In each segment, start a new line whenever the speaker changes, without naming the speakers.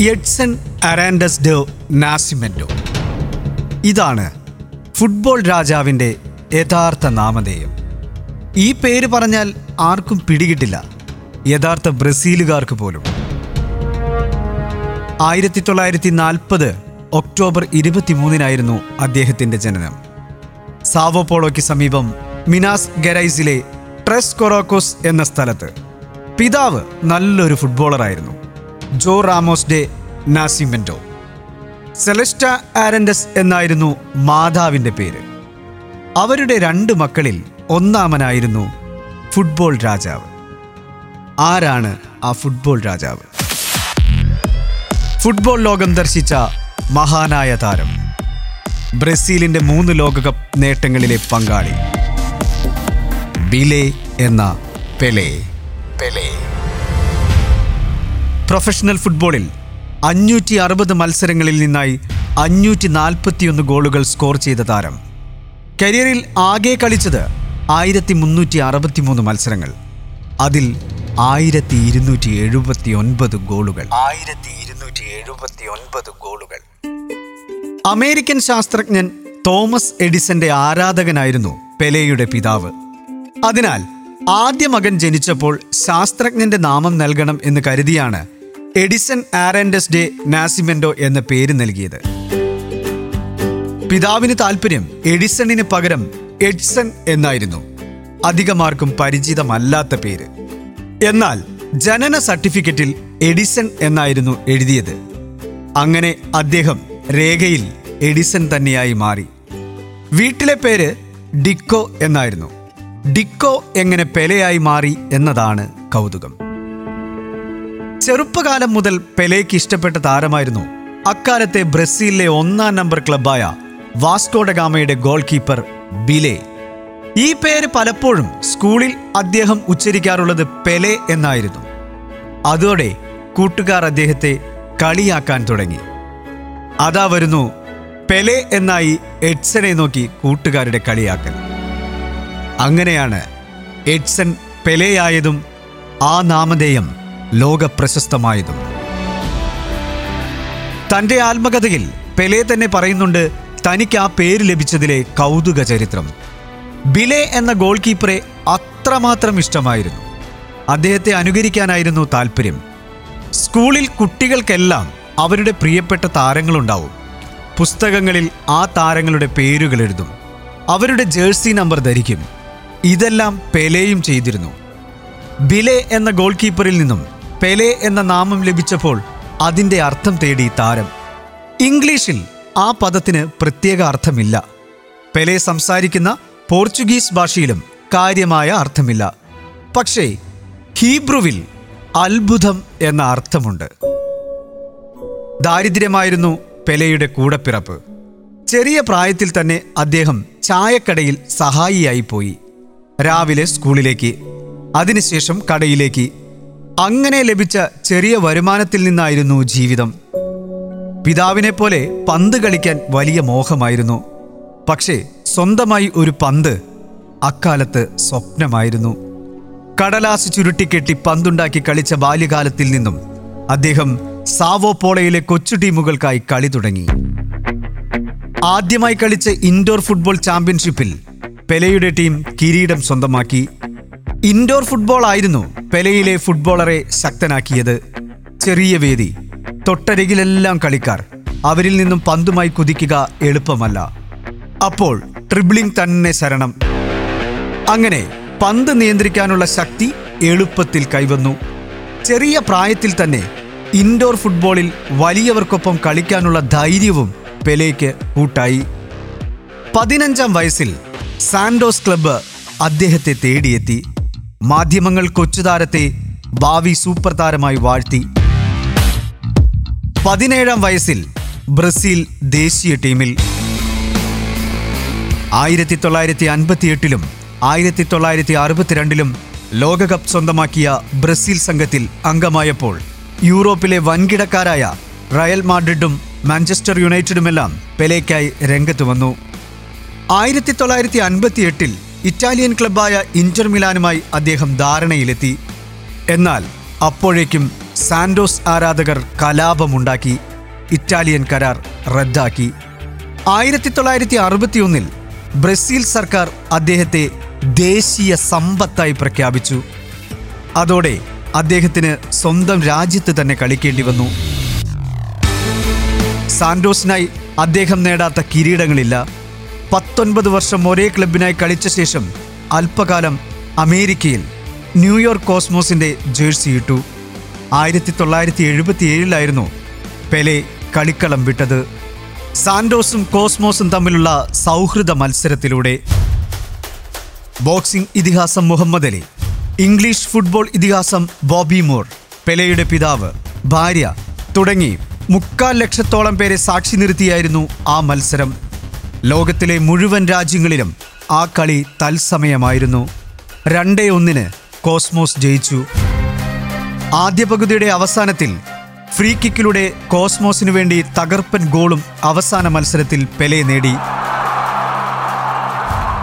Edson Arantes do Nascimento ഇതാണ് football രാജാവിന്റെ യഥാർത്ഥ നാമധേയം. ഈ പേര് പറഞ്ഞാൽ ആർക്കും പിടികിട്ടില്ല. യഥാർത്ഥ ബ്രസീലുകാർക്ക് പോലും. ആയിരത്തി തൊള്ളായിരത്തി നാൽപ്പത് ഒക്ടോബർ ഇരുപത്തിമൂന്നിനായിരുന്നു അദ്ദേഹത്തിന്റെ ജനനം. സാവോപോളോയ്ക്ക് സമീപം മിനാസ് ഗരൈസിലെ ട്രെസ് കൊറോക്കോസ് എന്ന സ്ഥലത്ത്. പിതാവ് നല്ലൊരു ഫുട്ബോളറായിരുന്നു. João Ramos de Nascimento Celeste Arantes എന്നായിരുന്നു മാതാവിന്റെ പേര്. അവരുടെ രണ്ട് മക്കളിൽ ഒന്നാമനായിരുന്നു ഫുട്ബോൾ രാജാവ്. ആരാണ് ആ ഫുട്ബോൾ രാജാവ്? ഫുട്ബോൾ ലോകം ദർശിച്ച മഹാനായ താരം. ബ്രസീലിന്റെ മൂന്ന് ലോകകപ്പ് നേട്ടങ്ങളിലെ പങ്കാളി. ബിലേ എന്ന പെലെ. പെലെ. പ്രൊഫഷണൽ ഫുട്ബോളിൽ അഞ്ഞൂറ്റി അറുപത് മത്സരങ്ങളിൽ നിന്നായി അഞ്ഞൂറ്റി നാൽപ്പത്തിയൊന്ന് ഗോളുകൾ സ്കോർ ചെയ്ത താരം. കരിയറിൽ ആകെ കളിച്ചത് ആയിരത്തി മുന്നൂറ്റി അറുപത്തി മൂന്ന് മത്സരങ്ങൾ. അതിൽ ആയിരത്തി ഇരുന്നൂറ്റി എഴുപത്തി ഒൻപത് ഗോളുകൾ. ആയിരത്തി ഇരുന്നൂറ്റി എഴുപത്തി ഒൻപത് ഗോളുകൾ. അമേരിക്കൻ ശാസ്ത്രജ്ഞൻ തോമസ് എഡിസന്റെ ആരാധകനായിരുന്നു പെലെയുടെ പിതാവ്. അതിനാൽ ആദ്യ മകൻ ജനിച്ചപ്പോൾ ശാസ്ത്രജ്ഞന്റെ നാമം നൽകണം എന്ന് കരുതിയാണ് എഡിസൺ ആരൻഡസ് ഡെ നാസിമെന്റോ എന്ന പേര് നൽകിയത്. പിതാവിന് താല്പര്യം എഡിസണിന് പകരം എഡ്സൺ എന്നായിരുന്നു. അധികമാർക്കും പരിചിതമല്ലാത്ത പേര്. എന്നാൽ ജനന സർട്ടിഫിക്കറ്റിൽ എഡിസൺ എന്നായിരുന്നു എഴുതിയത്. അങ്ങനെ അദ്ദേഹം രേഖയിൽ എഡിസൺ തന്നെയായി മാറി. വീട്ടിലെ പേര് ഡിക്കോ എന്നായിരുന്നു. ഡിക്കോ എങ്ങനെ പെലയായി മാറി എന്നതാണ് കൗതുകം. ചെറുപ്പകാലം മുതൽ പെലേക്ക് ഇഷ്ടപ്പെട്ട താരമായിരുന്നു. അക്കാലത്തെ ബ്രസീലിലെ ഒന്നാം നമ്പർ ക്ലബായ വാസ്കോഡഗാമയുടെ ഗോൾ കീപ്പർ ബിലെ. ഈ പേര് പലപ്പോഴും സ്കൂളിൽ അദ്ദേഹം ഉച്ചരിക്കാറുള്ളത് പെലെ എന്നായിരുന്നു. അതോടെ കൂട്ടുകാർ അദ്ദേഹത്തെ കളിയാക്കാൻ തുടങ്ങി. അതാ വരുന്നു പെലെ എന്നായി എഡ്സനെ നോക്കി കൂട്ടുകാരുടെ കളിയാക്കൽ. അങ്ങനെയാണ് എഡ്സൺ പെലെയായതും ആ നാമധേയം ലോകപ്രശസ്തമായതും. തന്റെ ആത്മകഥയിൽ പെലെ തന്നെ പറയുന്നുണ്ട് തനിക്ക് ആ പേര് ലഭിച്ചതിലെ കൗതുക ചരിത്രം. ബിലെ എന്ന ഗോൾ കീപ്പറെ അത്രമാത്രം ഇഷ്ടമായിരുന്നു. അദ്ദേഹത്തെ അനുകരിക്കാനായിരുന്നു താല്പര്യം സ്കൂളിൽ കുട്ടികൾക്കെല്ലാം അവരുടെ പ്രിയപ്പെട്ട താരങ്ങളുണ്ടാവും. പുസ്തകങ്ങളിൽ ആ താരങ്ങളുടെ പേരുകൾ എഴുതും. അവരുടെ ജേഴ്സി നമ്പർ ധരിക്കും. ഇതെല്ലാം പെലെയും ചെയ്തിരുന്നു. ബിലെ എന്ന ഗോൾ കീപ്പറിൽ നിന്നും പെലെ എന്ന നാമം ലഭിച്ചപ്പോൾ അതിന്റെ അർത്ഥം തേടി താരം. ഇംഗ്ലീഷിൽ ആ പദത്തിന് പ്രത്യേക അർത്ഥമില്ല. പെലെ സംസാരിക്കുന്ന പോർച്ചുഗീസ് ഭാഷയിലും കാര്യമായ അർത്ഥമില്ല. പക്ഷേ ഹീബ്രുവിൽ അത്ഭുതം എന്ന അർത്ഥമുണ്ട്. ദാരിദ്ര്യമായിരുന്നു പെലെയുടെ കൂടപ്പിറപ്പ്. ചെറിയ പ്രായത്തിൽ തന്നെ അദ്ദേഹം ചായക്കടയിൽ സഹായിയായി പോയി. രാവിലെ സ്കൂളിലേക്ക് അതിനുശേഷം കടയിലേക്ക് അങ്ങനെ ലഭിച്ച ചെറിയ വരുമാനത്തിൽ നിന്നായിരുന്നു ജീവിതം. പിതാവിനെ പോലെ പന്ത് കളിക്കാൻ വലിയ മോഹമായിരുന്നു. പക്ഷേ സ്വന്തമായി ഒരു പന്ത് അക്കാലത്ത് സ്വപ്നമായിരുന്നു. കടലാസ് ചുരുട്ടിക്കെട്ടി പന്തുണ്ടാക്കി കളിച്ച ബാല്യകാലത്തിൽ നിന്നും അദ്ദേഹം സാവോ പോളയിലെ കൊച്ചു ടീമുകൾക്കായി കളി തുടങ്ങി. ആദ്യമായി കളിച്ച ഇൻഡോർ ഫുട്ബോൾ ചാമ്പ്യൻഷിപ്പിൽ പെലെയുടെ ടീം കിരീടം സ്വന്തമാക്കി. ഇൻഡോർ ഫുട്ബോൾ ആയിരുന്നു പെലെയിലെ ഫുട്ബോളറെ ശക്തനാക്കിയത് ചെറിയ വേദി. തൊട്ടരികിലെല്ലാം കളിക്കാർ. അവരിൽ നിന്നും പന്തുമായി കുതിക്കുക എളുപ്പമല്ല. അപ്പോൾ ട്രിബിളിംഗ് തന്നെ ശരണം. അങ്ങനെ പന്ത് നിയന്ത്രിക്കാനുള്ള ശക്തി എളുപ്പത്തിൽ കൈവന്നു. ചെറിയ പ്രായത്തിൽ തന്നെ ഇൻഡോർ ഫുട്ബോളിൽ വലിയവർക്കൊപ്പം കളിക്കാനുള്ള ധൈര്യവും പെലേക്ക് കൂട്ടായി. പതിനഞ്ചാം വയസ്സിൽ സാൻഡോസ് ക്ലബ്ബ് അദ്ദേഹത്തെ തേടിയെത്തി. മാധ്യമങ്ങൾ കൊച്ചുതാരത്തെ ഭാവി സൂപ്പർ താരമായി വാഴ്ത്തി. പതിനേഴാം വയസ്സിൽ ബ്രസീൽ ദേശീയ ടീമിൽ. ആയിരത്തി തൊള്ളായിരത്തി അൻപത്തിയെട്ടിലും ആയിരത്തി തൊള്ളായിരത്തി അറുപത്തിരണ്ടിലും ലോകകപ്പ് സ്വന്തമാക്കിയ ബ്രസീൽ സംഘത്തിൽ അംഗമായപ്പോൾ യൂറോപ്പിലെ വൻകിടക്കാരായ റയൽ മാഡ്രിഡും മാഞ്ചസ്റ്റർ യുണൈറ്റഡുമെല്ലാം പെലേക്കായി രംഗത്ത് വന്നു. ആയിരത്തി തൊള്ളായിരത്തി അൻപത്തി എട്ടിൽ ഇറ്റാലിയൻ ക്ലബ്ബായ ഇന്റർ മിലാനുമായി അദ്ദേഹം ധാരണയിലെത്തി. എന്നാൽ അപ്പോഴേക്കും സാൻഡോസ് ആരാധകർ കലാപമുണ്ടാക്കി ഇറ്റാലിയൻ കരാർ റദ്ദാക്കി. ആയിരത്തി തൊള്ളായിരത്തി അറുപത്തിയൊന്നിൽ ബ്രസീൽ സർക്കാർ അദ്ദേഹത്തെ ദേശീയ സമ്പത്തായി പ്രഖ്യാപിച്ചു. അതോടെ അദ്ദേഹത്തിന് സ്വന്തം രാജ്യത്ത് തന്നെ കളിക്കേണ്ടി വന്നു. സാന്റോസിനായി അദ്ദേഹം നേടാത്ത കിരീടങ്ങളില്ല. പത്തൊൻപത് വർഷം ഒരേ ക്ലബിനായി കളിച്ച ശേഷം അല്പകാലം അമേരിക്കയിൽ ന്യൂയോർക്ക് കോസ്മോസിന്റെ ജേഴ്സി ഇട്ടു. ആയിരത്തി തൊള്ളായിരത്തി എഴുപത്തി ഏഴിലായിരുന്നു പെലെ കളിക്കളം വിട്ടത്. സാൻഡോസും കോസ്മോസും തമ്മിലുള്ള സൗഹൃദ മത്സരത്തിലൂടെ. ബോക്സിംഗ് ഇതിഹാസം മുഹമ്മദ് അലി ഇംഗ്ലീഷ് ഫുട്ബോൾ ഇതിഹാസം ബോബി മോർ പെലെയുടെ പിതാവ് ഭാര്യ തുടങ്ങി മുക്കാൽ ലക്ഷത്തോളം പേരെ സാക്ഷി നിർത്തിയായിരുന്നു ആ മത്സരം. ലോകത്തിലെ മുഴുവൻ രാജ്യങ്ങളിലും ആ കളി തത്സമയമായിരുന്നു. രണ്ടേ ഒന്നിന് കോസ്മോസ് ജയിച്ചു. ആദ്യ പകുതിയുടെ അവസാനത്തിൽ ഫ്രീ കിക്കിലൂടെ കോസ്മോസിനു വേണ്ടി തകർപ്പൻ ഗോളും അവസാന മത്സരത്തിൽ പെലെ നേടി.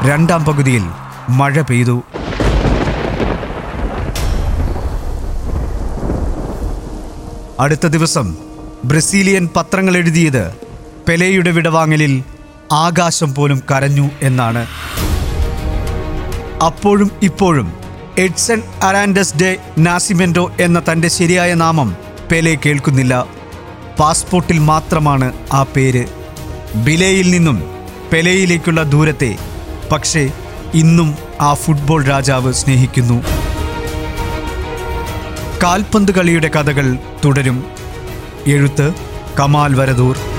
രണ്ടാം പകുതിയിൽ മഴ പെയ്തു. അടുത്ത ദിവസം ബ്രസീലിയൻ പത്രങ്ങൾ എഴുതിയത് പെലെയുടെ വിടവാങ്ങലിൽ ആകാശം പോലും കരഞ്ഞു എന്നാണ്. അപ്പോഴും ഇപ്പോഴും എഡ്സൺ അരാൻഡസ് ഡെ നാസിമെൻഡോ എന്ന തന്റെ ശരിയായ നാമം പെലെ കേൾക്കുന്നില്ല. പാസ്പോർട്ടിൽ മാത്രമാണ് ആ പേര്. ബിലയിൽ നിന്നും പെലെയിലേക്കുള്ള ദൂരത്തെ പക്ഷേ ഇന്നും ആ ഫുട്ബോൾ രാജാവ് സ്നേഹിക്കുന്നു. കാൽപന്ത് കളിയുടെ കഥകൾ തുടരും. എഴുത്ത് കമാൽ വരദൂർ.